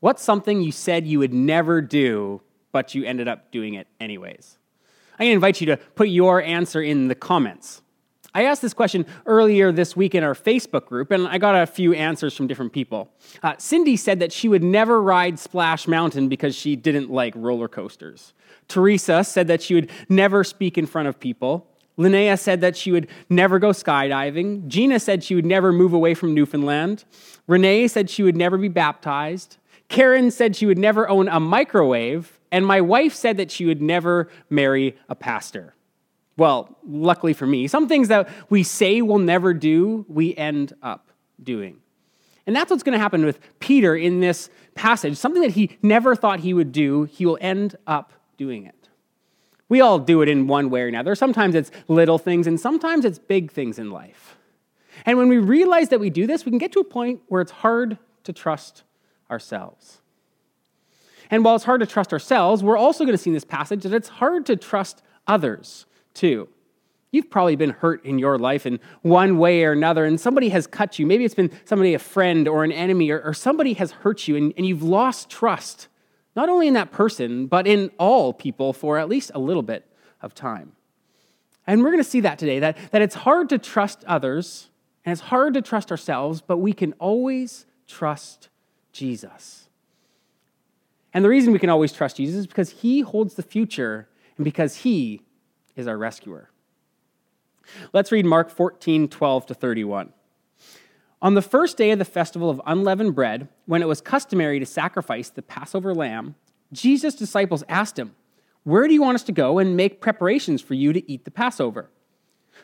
What's something you said you would never do, but you ended up doing it anyways? To invite you to put your answer in the comments. I asked this question earlier this week in our Facebook group, and I got a few answers from different people. Uh, Cindy said that she would never ride Splash Mountain because she didn't like roller coasters. Teresa said that she would never speak in front of people. Linnea said that she would never go skydiving. Gina said she would never move away from Newfoundland. Renee said she would never be baptized. Karen said she would never own a microwave. And my wife said that she would never marry a pastor. Well, luckily for me, some things that we say we'll never do, we end up doing. And that's what's going to happen with Peter in this passage. Something that he never thought he would do, he will end up doing it. We all do it in one way or another. Sometimes it's little things, and sometimes it's big things in life. And when we realize that we do this, we can get to a point where it's hard to trust ourselves. And while it's hard to trust ourselves, we're also going to see in this passage that it's hard to trust others too. You've probably been hurt in your life in one way or another, and somebody has cut you. Maybe it's been somebody, a friend or an enemy, or, or somebody has hurt you, and, and you've lost trust, not only in that person, but in all people for at least a little bit of time. And we're going to see that today that, that it's hard to trust others, and it's hard to trust ourselves, but we can always trust Jesus. And the reason we can always trust Jesus is because he holds the future and because he is our rescuer. Let's read Mark 14, 12 to 31. On the first day of the festival of unleavened bread, when it was customary to sacrifice the Passover lamb, Jesus' disciples asked him, Where do you want us to go and make preparations for you to eat the Passover?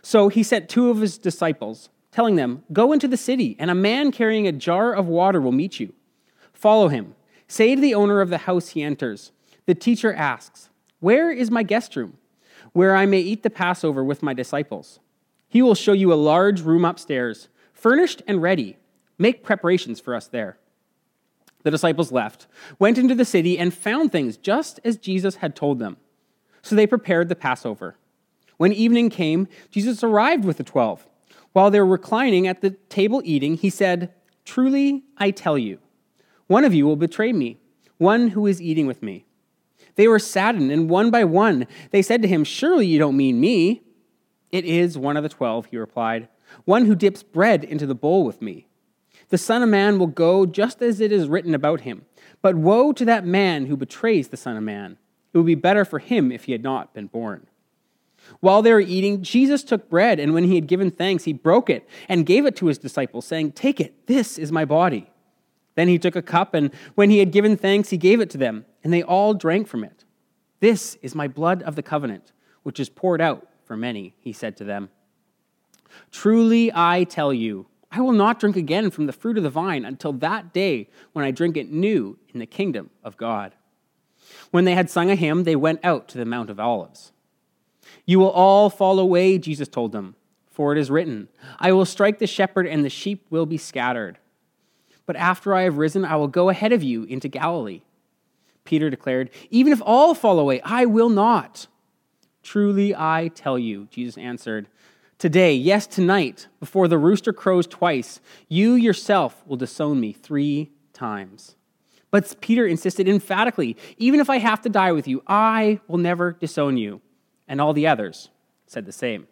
So he sent two of his disciples, telling them, Go into the city, and a man carrying a jar of water will meet you. Follow him. Say to the owner of the house he enters, The teacher asks, Where is my guest room? where I may eat the Passover with my disciples. He will show you a large room upstairs, furnished and ready. Make preparations for us there. The disciples left, went into the city, and found things just as Jesus had told them. So they prepared the Passover. When evening came, Jesus arrived with the twelve. While they were reclining at the table eating, he said, Truly, I tell you, one of you will betray me, one who is eating with me. They were saddened, and one by one they said to him, Surely you don't mean me. It is one of the twelve, he replied, one who dips bread into the bowl with me. The Son of Man will go just as it is written about him. But woe to that man who betrays the Son of Man. It would be better for him if he had not been born. While they were eating, Jesus took bread, and when he had given thanks, he broke it and gave it to his disciples, saying, Take it, this is my body. Then he took a cup, and when he had given thanks, he gave it to them, and they all drank from it. This is my blood of the covenant, which is poured out for many, he said to them. Truly I tell you, I will not drink again from the fruit of the vine until that day when I drink it new in the kingdom of God. When they had sung a hymn, they went out to the Mount of Olives. You will all fall away, Jesus told them, for it is written, I will strike the shepherd, and the sheep will be scattered. But after I have risen, I will go ahead of you into Galilee. Peter declared, Even if all fall away, I will not. Truly I tell you, Jesus answered, Today, yes, tonight, before the rooster crows twice, you yourself will disown me three times. But Peter insisted emphatically, Even if I have to die with you, I will never disown you. And all the others said the same.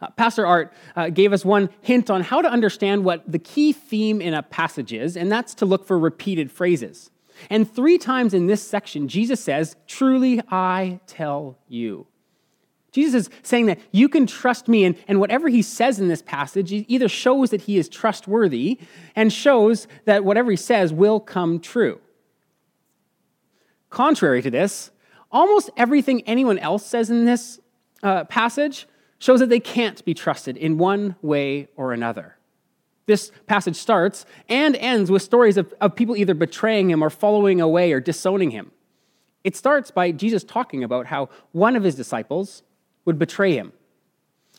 Uh, Pastor Art uh, gave us one hint on how to understand what the key theme in a passage is, and that's to look for repeated phrases. And three times in this section, Jesus says, Truly I tell you. Jesus is saying that you can trust me, and, and whatever he says in this passage either shows that he is trustworthy and shows that whatever he says will come true. Contrary to this, almost everything anyone else says in this uh, passage shows that they can't be trusted in one way or another. This passage starts and ends with stories of, of people either betraying him or following away or disowning him. It starts by Jesus talking about how one of his disciples would betray him.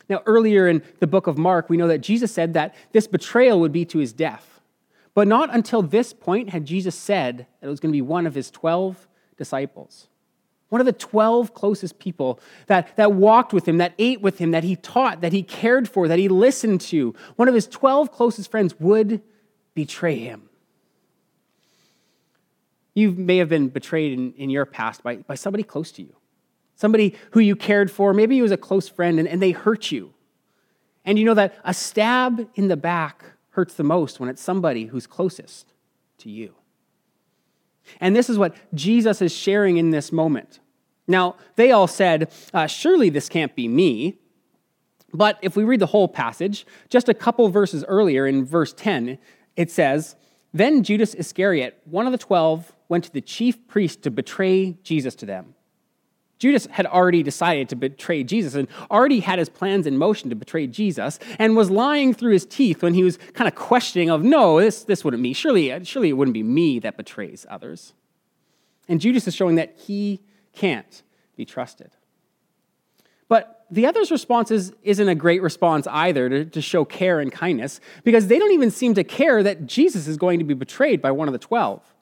Now, earlier in the book of Mark, we know that Jesus said that this betrayal would be to his death. But not until this point had Jesus said that it was going to be one of his 12 disciples one of the 12 closest people that, that walked with him, that ate with him, that he taught, that he cared for, that he listened to, one of his 12 closest friends would betray him. You may have been betrayed in, in your past by, by somebody close to you, somebody who you cared for. Maybe he was a close friend and, and they hurt you. And you know that a stab in the back hurts the most when it's somebody who's closest to you. And this is what Jesus is sharing in this moment. Now, they all said, uh, Surely this can't be me. But if we read the whole passage, just a couple verses earlier in verse 10, it says, Then Judas Iscariot, one of the twelve, went to the chief priest to betray Jesus to them. Judas had already decided to betray Jesus and already had his plans in motion to betray Jesus and was lying through his teeth when he was kind of questioning of, no, this, this wouldn't be. Surely, surely it wouldn't be me that betrays others. And Judas is showing that he can't be trusted. But the other's response is, isn't a great response either to, to show care and kindness because they don't even seem to care that Jesus is going to be betrayed by one of the twelve.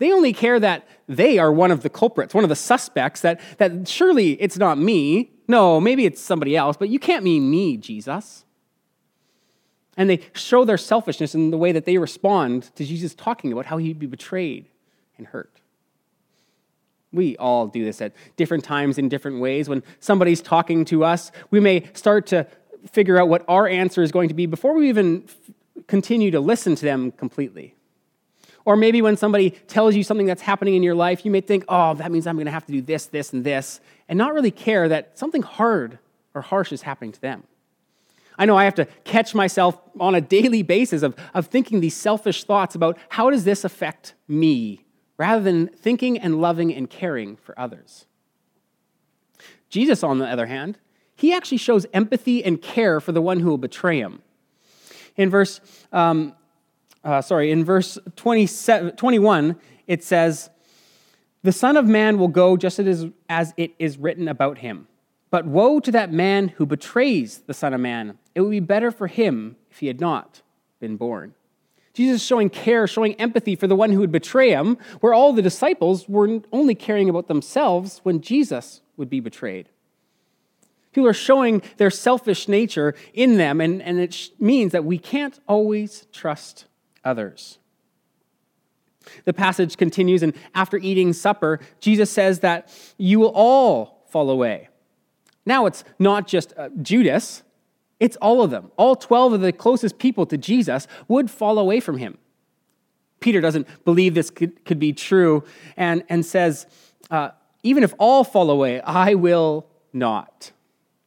They only care that they are one of the culprits, one of the suspects, that, that surely it's not me. No, maybe it's somebody else, but you can't mean me, Jesus. And they show their selfishness in the way that they respond to Jesus talking about how he'd be betrayed and hurt. We all do this at different times in different ways. When somebody's talking to us, we may start to figure out what our answer is going to be before we even continue to listen to them completely. Or maybe when somebody tells you something that's happening in your life, you may think, oh, that means I'm going to have to do this, this, and this, and not really care that something hard or harsh is happening to them. I know I have to catch myself on a daily basis of, of thinking these selfish thoughts about how does this affect me, rather than thinking and loving and caring for others. Jesus, on the other hand, he actually shows empathy and care for the one who will betray him. In verse um, uh, sorry, in verse 21, it says, The Son of Man will go just as, as it is written about him. But woe to that man who betrays the Son of Man. It would be better for him if he had not been born. Jesus is showing care, showing empathy for the one who would betray him, where all the disciples were only caring about themselves when Jesus would be betrayed. People are showing their selfish nature in them, and, and it means that we can't always trust others. The passage continues, and after eating supper, Jesus says that you will all fall away. Now it's not just uh, Judas, it's all of them. All 12 of the closest people to Jesus would fall away from him. Peter doesn't believe this could, could be true and, and says, uh, Even if all fall away, I will not.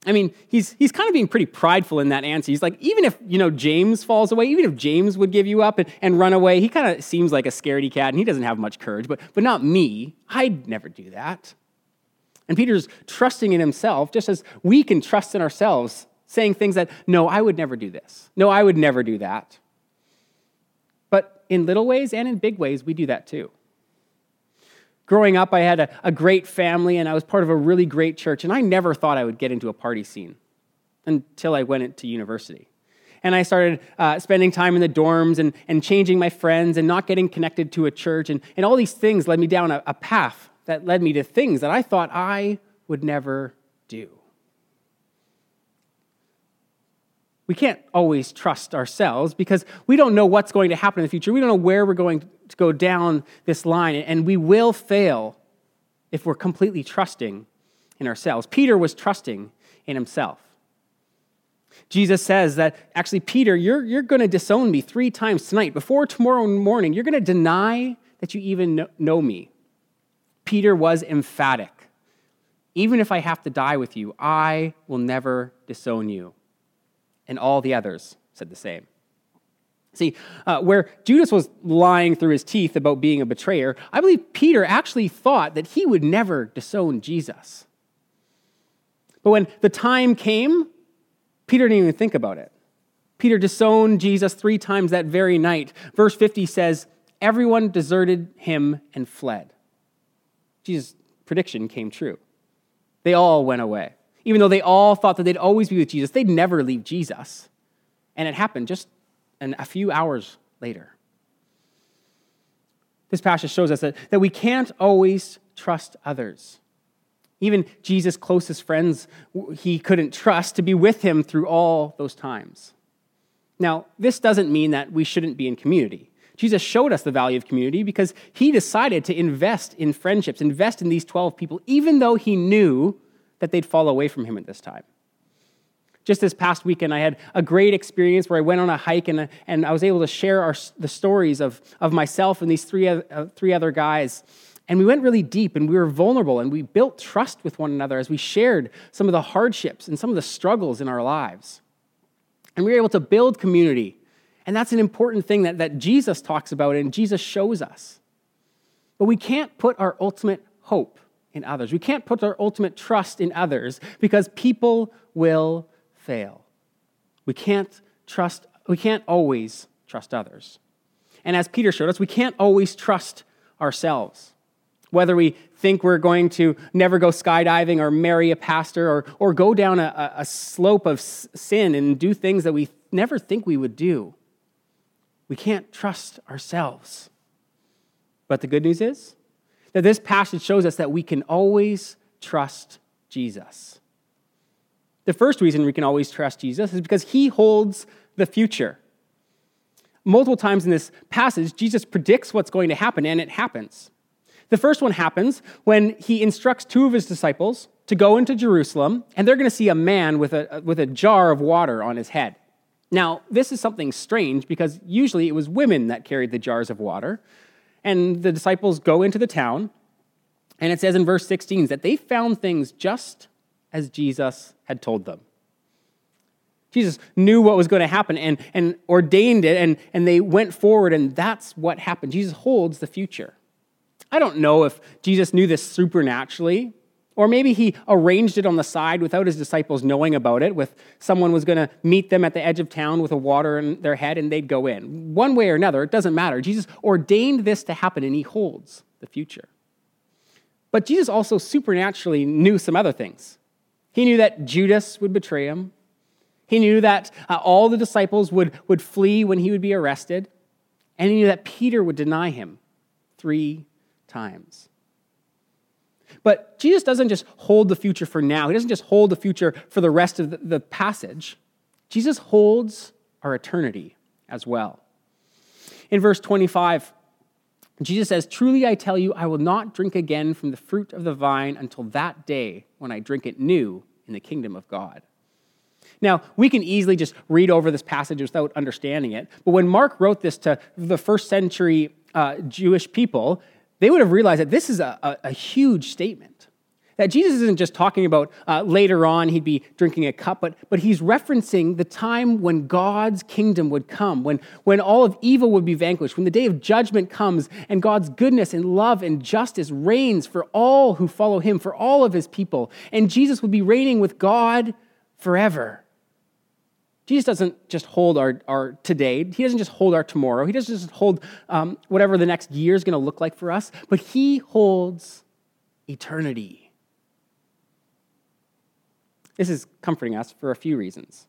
I mean, he's, he's kind of being pretty prideful in that answer. He's like, even if, you know, James falls away, even if James would give you up and, and run away, he kind of seems like a scaredy cat and he doesn't have much courage, but, but not me. I'd never do that. And Peter's trusting in himself just as we can trust in ourselves, saying things that, no, I would never do this. No, I would never do that. But in little ways and in big ways, we do that too. Growing up, I had a, a great family and I was part of a really great church, and I never thought I would get into a party scene until I went to university. And I started uh, spending time in the dorms and, and changing my friends and not getting connected to a church. And, and all these things led me down a, a path that led me to things that I thought I would never do. We can't always trust ourselves because we don't know what's going to happen in the future. We don't know where we're going to go down this line, and we will fail if we're completely trusting in ourselves. Peter was trusting in himself. Jesus says that actually, Peter, you're, you're going to disown me three times tonight. Before tomorrow morning, you're going to deny that you even know me. Peter was emphatic. Even if I have to die with you, I will never disown you and all the others said the same. See, uh, where Judas was lying through his teeth about being a betrayer, I believe Peter actually thought that he would never disown Jesus. But when the time came, Peter didn't even think about it. Peter disowned Jesus three times that very night. Verse 50 says, Everyone deserted him and fled. Jesus' prediction came true. They all went away. Even though they all thought that they'd always be with Jesus, they'd never leave Jesus. And it happened just an, a few hours later. This passage shows us that, that we can't always trust others. Even Jesus' closest friends, he couldn't trust to be with him through all those times. Now, this doesn't mean that we shouldn't be in community. Jesus showed us the value of community because he decided to invest in friendships, invest in these 12 people, even though he knew that they'd fall away from him at this time. Just this past weekend, I had a great experience where I went on a hike and, and I was able to share our, the stories of, of myself and these three, uh, three other guys. And we went really deep and we were vulnerable and we built trust with one another as we shared some of the hardships and some of the struggles in our lives. And we were able to build community. And that's an important thing that, that Jesus talks about and Jesus shows us. But we can't put our ultimate hope in others. We can't put our ultimate trust in others because people will fail. We can't trust, we can't always trust others. And as Peter showed us, we can't always trust ourselves. Whether we think we're going to never go skydiving or marry a pastor or, or go down a, a slope of sin and do things that we never think we would do, we can't trust ourselves. But the good news is that this passage shows us that we can always trust Jesus. The first reason we can always trust Jesus is because he holds the future. Multiple times in this passage, Jesus predicts what's going to happen, and it happens. The first one happens when he instructs two of his disciples to go into Jerusalem, and they're going to see a man with a, with a jar of water on his head. Now, this is something strange because usually it was women that carried the jars of water. And the disciples go into the town, and it says in verse 16 that they found things just as Jesus had told them. Jesus knew what was going to happen and, and ordained it, and, and they went forward, and that's what happened. Jesus holds the future. I don't know if Jesus knew this supernaturally, or maybe he arranged it on the side without his disciples knowing about it, with someone was going to meet them at the edge of town with a water in their head and they'd go in. One way or another, it doesn't matter. Jesus ordained this to happen and he holds the future. But Jesus also supernaturally knew some other things. He knew that Judas would betray him. He knew that uh, all the disciples would, would flee when he would be arrested. And he knew that Peter would deny him three times. But Jesus doesn't just hold the future for now, He doesn't just hold the future for the rest of the, passage. Jesus holds our eternity as well. In verse 25, Jesus says, Truly I tell you, I will not drink again from the fruit of the vine until that day when I drink it new in the kingdom of God. Now, we can easily just read over this passage without understanding it, but when Mark wrote this to the first century uh, Jewish people, they would have realized that this is a, a, a huge statement. That Jesus isn't just talking about uh, later on he'd be drinking a cup, but, but he's referencing the time when God's kingdom would come, when, when all of evil would be vanquished, when the day of judgment comes and God's goodness and love and justice reigns for all who follow him, for all of his people. And Jesus would be reigning with God forever. Jesus doesn't just hold our, our today. He doesn't just hold our tomorrow. He doesn't just hold um, whatever the next year is going to look like for us, but he holds eternity. This is comforting us for a few reasons.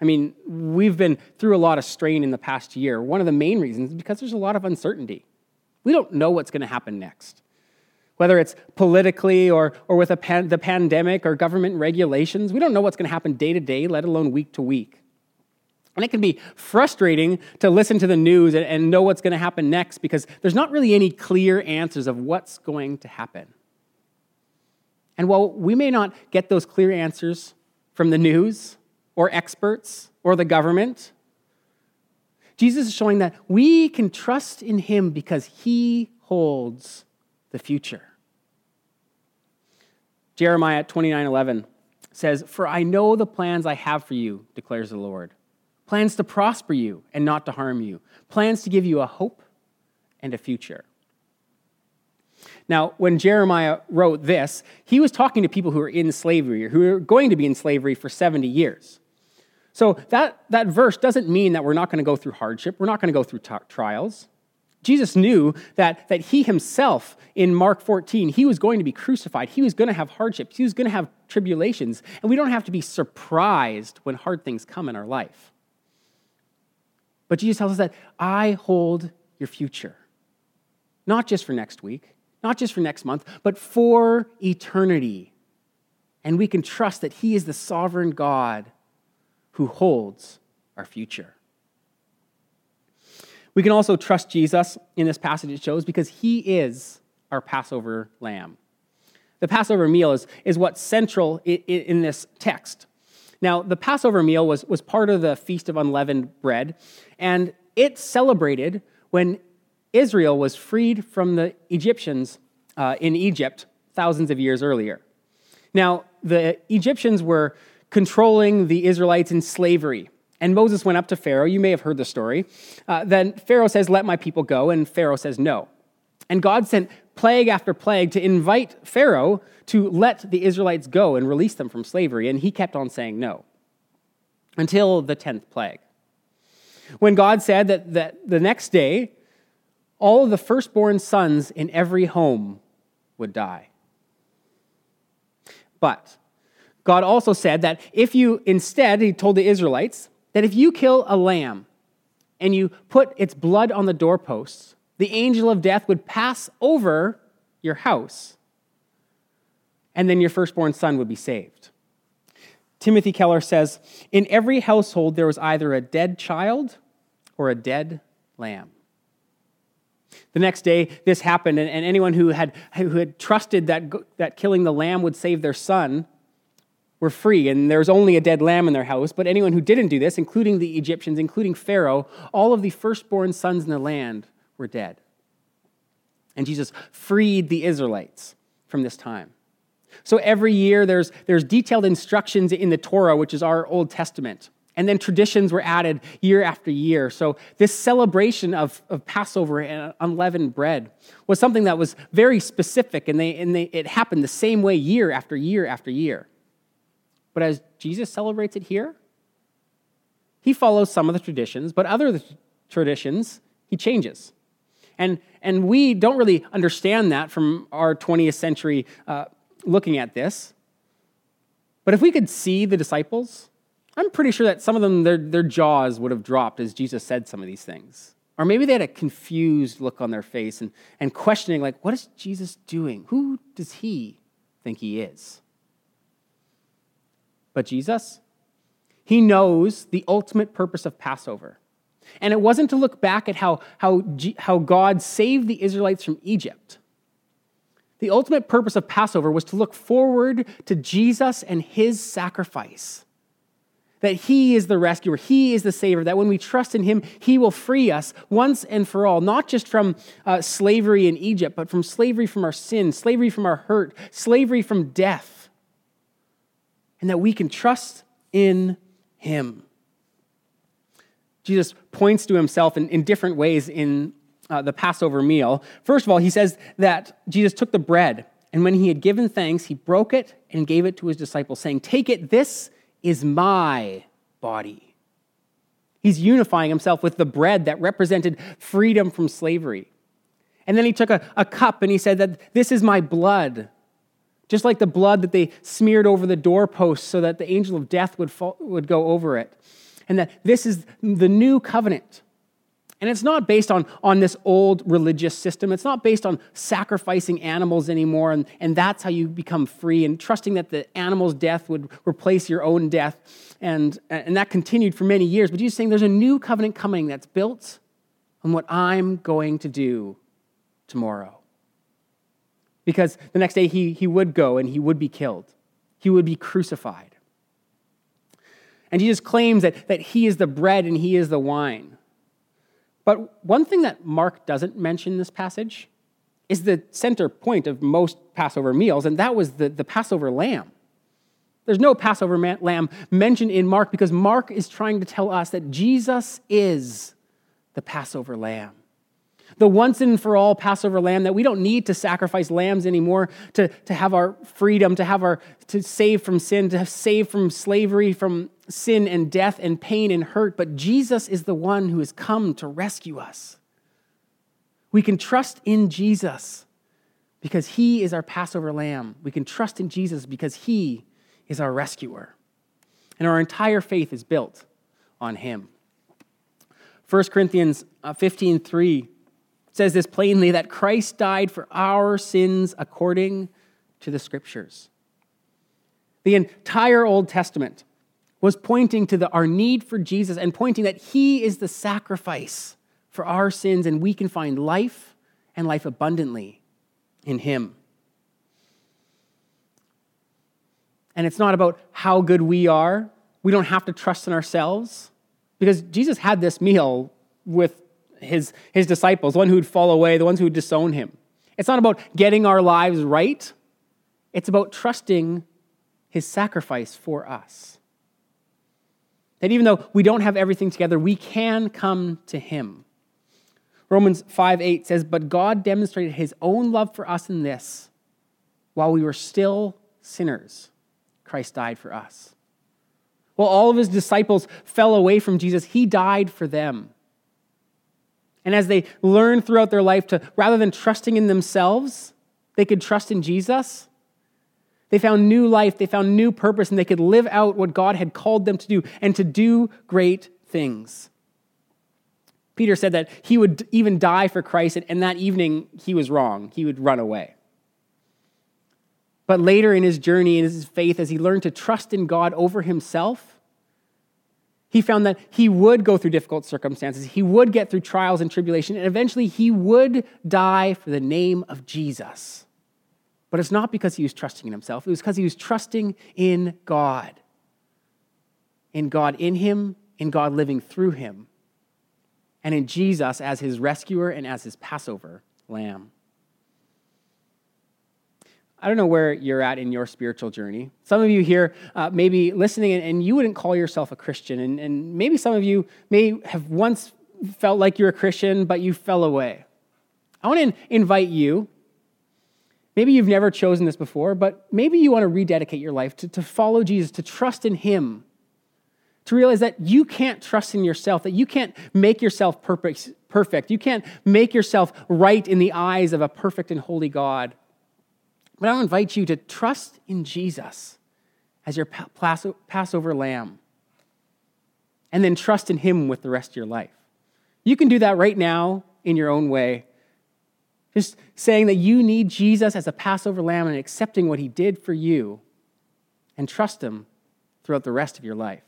I mean, we've been through a lot of strain in the past year. One of the main reasons is because there's a lot of uncertainty. We don't know what's going to happen next. Whether it's politically or, or with pan, the pandemic or government regulations, we don't know what's going to happen day to day, let alone week to week. And it can be frustrating to listen to the news and, and know what's going to happen next because there's not really any clear answers of what's going to happen. And while we may not get those clear answers from the news or experts or the government, Jesus is showing that we can trust in him because he holds the future. Jeremiah 29 11 says, For I know the plans I have for you, declares the Lord. Plans to prosper you and not to harm you, plans to give you a hope and a future. Now, when Jeremiah wrote this, he was talking to people who were in slavery or who were going to be in slavery for 70 years. So that, that verse doesn't mean that we're not going to go through hardship, we're not going to go through t- trials. Jesus knew that, that he himself, in Mark 14, he was going to be crucified. He was going to have hardships. He was going to have tribulations. And we don't have to be surprised when hard things come in our life. But Jesus tells us that I hold your future, not just for next week, not just for next month, but for eternity. And we can trust that He is the sovereign God who holds our future. We can also trust Jesus in this passage, it shows, because he is our Passover lamb. The Passover meal is, is what's central in, in this text. Now, the Passover meal was, was part of the Feast of Unleavened Bread, and it celebrated when Israel was freed from the Egyptians uh, in Egypt thousands of years earlier. Now, the Egyptians were controlling the Israelites in slavery. And Moses went up to Pharaoh. You may have heard the story. Uh, then Pharaoh says, Let my people go. And Pharaoh says, No. And God sent plague after plague to invite Pharaoh to let the Israelites go and release them from slavery. And he kept on saying no until the 10th plague. When God said that, that the next day, all of the firstborn sons in every home would die. But God also said that if you instead, he told the Israelites, that if you kill a lamb and you put its blood on the doorposts, the angel of death would pass over your house, and then your firstborn son would be saved. Timothy Keller says In every household, there was either a dead child or a dead lamb. The next day, this happened, and, anyone who had, who had trusted that, that killing the lamb would save their son were free, and there was only a dead lamb in their house. But anyone who didn't do this, including the Egyptians, including Pharaoh, all of the firstborn sons in the land were dead. And Jesus freed the Israelites from this time. So every year there's, there's detailed instructions in the Torah, which is our Old Testament. And then traditions were added year after year. So this celebration of, of Passover and unleavened bread was something that was very specific, and, they, and they, it happened the same way year after year after year. But as Jesus celebrates it here, he follows some of the traditions, but other traditions he changes. And, and we don't really understand that from our 20th century uh, looking at this. But if we could see the disciples, I'm pretty sure that some of them, their, their jaws would have dropped as Jesus said some of these things. Or maybe they had a confused look on their face and, and questioning, like, what is Jesus doing? Who does he think he is? But Jesus, he knows the ultimate purpose of Passover. And it wasn't to look back at how, how, how God saved the Israelites from Egypt. The ultimate purpose of Passover was to look forward to Jesus and his sacrifice. That he is the rescuer, he is the savior, that when we trust in him, he will free us once and for all, not just from uh, slavery in Egypt, but from slavery from our sin, slavery from our hurt, slavery from death. And that we can trust in him. Jesus points to himself in, in different ways in uh, the Passover meal. First of all, he says that Jesus took the bread, and when he had given thanks, he broke it and gave it to his disciples, saying, Take it, this is my body. He's unifying himself with the bread that represented freedom from slavery. And then he took a, a cup and he said that this is my blood. Just like the blood that they smeared over the doorpost so that the angel of death would, fall, would go over it and that this is the new covenant. And it's not based on, on this old religious system. It's not based on sacrificing animals anymore, and, and that's how you become free, and trusting that the animal's death would replace your own death. And, and that continued for many years. But Jesus saying there's a new covenant coming that's built on what I'm going to do tomorrow. Because the next day he, he would go and he would be killed, he would be crucified. And Jesus claims that, that he is the bread and he is the wine. But one thing that Mark doesn't mention in this passage is the center point of most Passover meals, and that was the, the Passover lamb. There's no Passover lamb mentioned in Mark because Mark is trying to tell us that Jesus is the Passover lamb the once and for all Passover lamb, that we don't need to sacrifice lambs anymore to, to have our freedom, to have our to save from sin, to save from slavery, from sin and death and pain and hurt. But Jesus is the one who has come to rescue us. We can trust in Jesus because he is our Passover lamb. We can trust in Jesus because he is our rescuer. And our entire faith is built on him. 1 Corinthians uh, 15 3 says this plainly that Christ died for our sins according to the scriptures. The entire Old Testament was pointing to the, our need for Jesus and pointing that he is the sacrifice for our sins, and we can find life and life abundantly in Him. And it's not about how good we are. We don't have to trust in ourselves because Jesus had this meal with his, his disciples, the one who would fall away, the ones who would disown him. It's not about getting our lives right, it's about trusting his sacrifice for us. That even though we don't have everything together, we can come to him. Romans 5 8 says, But God demonstrated his own love for us in this while we were still sinners, Christ died for us. While all of his disciples fell away from Jesus, he died for them. And as they learned throughout their life to, rather than trusting in themselves, they could trust in Jesus. They found new life, they found new purpose, and they could live out what God had called them to do and to do great things. Peter said that he would even die for Christ, and that evening he was wrong. He would run away. But later in his journey, in his faith, as he learned to trust in God over himself, he found that he would go through difficult circumstances. He would get through trials and tribulation, and eventually he would die for the name of Jesus. But it's not because he was trusting in himself, it was because he was trusting in God. In God in him, in God living through him, and in Jesus as his rescuer and as his Passover lamb. I don't know where you're at in your spiritual journey. Some of you here uh, may be listening and, and, you wouldn't call yourself a Christian. And, and maybe some of you may have once felt like you're a Christian, but you fell away. I want to invite you. Maybe you've never chosen this before, but maybe you want to rededicate your life to, to follow Jesus, to trust in Him, to realize that you can't trust in yourself, that you can't make yourself perfect, perfect. You can't make yourself right in the eyes of a perfect and holy God. But I'll invite you to trust in Jesus as your Passover lamb and then trust in Him with the rest of your life. You can do that right now in your own way. Just saying that you need Jesus as a Passover lamb and accepting what He did for you and trust Him throughout the rest of your life.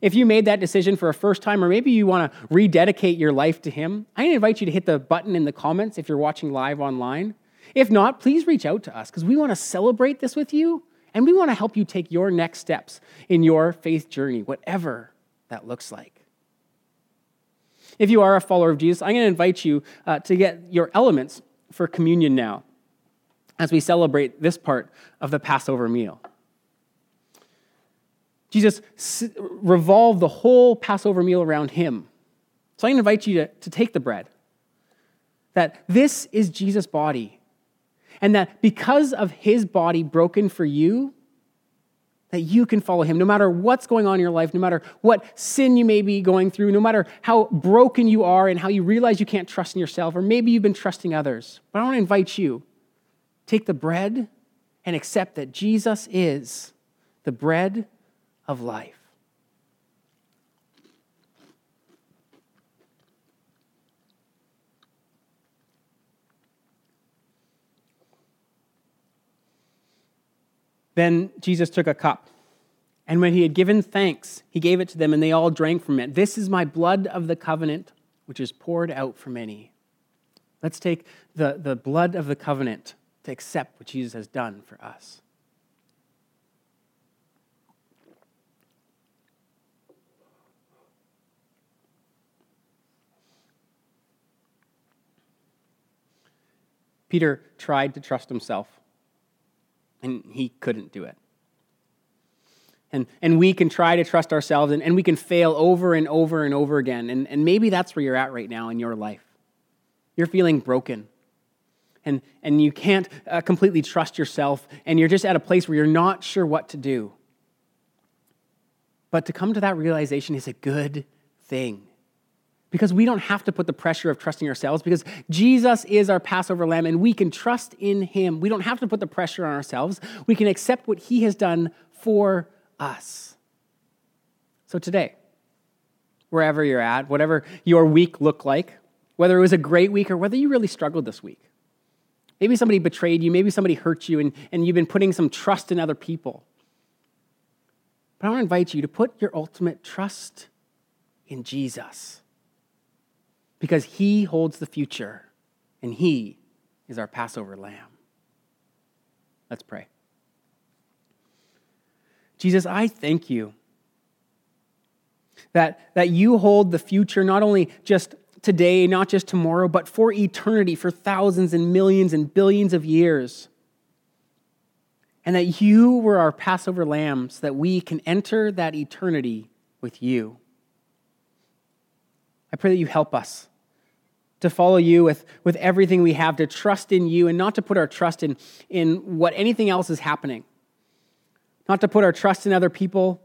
If you made that decision for a first time, or maybe you want to rededicate your life to Him, I invite you to hit the button in the comments if you're watching live online if not, please reach out to us because we want to celebrate this with you and we want to help you take your next steps in your faith journey, whatever that looks like. If you are a follower of Jesus, I'm going to invite you uh, to get your elements for communion now as we celebrate this part of the Passover meal. Jesus revolved the whole Passover meal around him. So I invite you to, to take the bread. That this is Jesus' body and that because of his body broken for you, that you can follow him no matter what's going on in your life, no matter what sin you may be going through, no matter how broken you are and how you realize you can't trust in yourself, or maybe you've been trusting others. But I want to invite you take the bread and accept that Jesus is the bread of life. Then Jesus took a cup, and when he had given thanks, he gave it to them, and they all drank from it. This is my blood of the covenant, which is poured out for many. Let's take the, the blood of the covenant to accept what Jesus has done for us. Peter tried to trust himself and he couldn't do it. And, and we can try to trust ourselves and, and we can fail over and over and over again. And, and maybe that's where you're at right now in your life. You're feeling broken. And, and you can't uh, completely trust yourself, and you're just at a place where you're not sure what to do. But to come to that realization is a good thing because we don't have to put the pressure of trusting ourselves because Jesus is our Passover lamb and we can trust in him. We don't have to put the pressure on ourselves. We can accept what he has done for us. So today, wherever you're at, whatever your week looked like, whether it was a great week or whether you really struggled this week, maybe somebody betrayed you, maybe somebody hurt you, and, and you've been putting some trust in other people. But I want to invite you to put your ultimate trust in Jesus because he holds the future and he is our Passover lamb. Let's pray. Jesus, I thank you that, that you hold the future not only just today, not just tomorrow, but for eternity, for thousands and millions and billions of years. And that you were our Passover lamb so that we can enter that eternity with you. I pray that you help us to follow you with, with everything we have, to trust in you, and not to put our trust in, in what anything else is happening. Not to put our trust in other people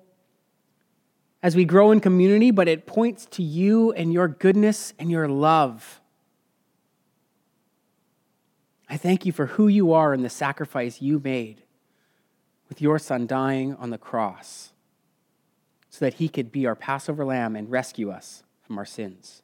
as we grow in community, but it points to you and your goodness and your love. I thank you for who you are and the sacrifice you made with your son dying on the cross so that he could be our Passover lamb and rescue us from our sins.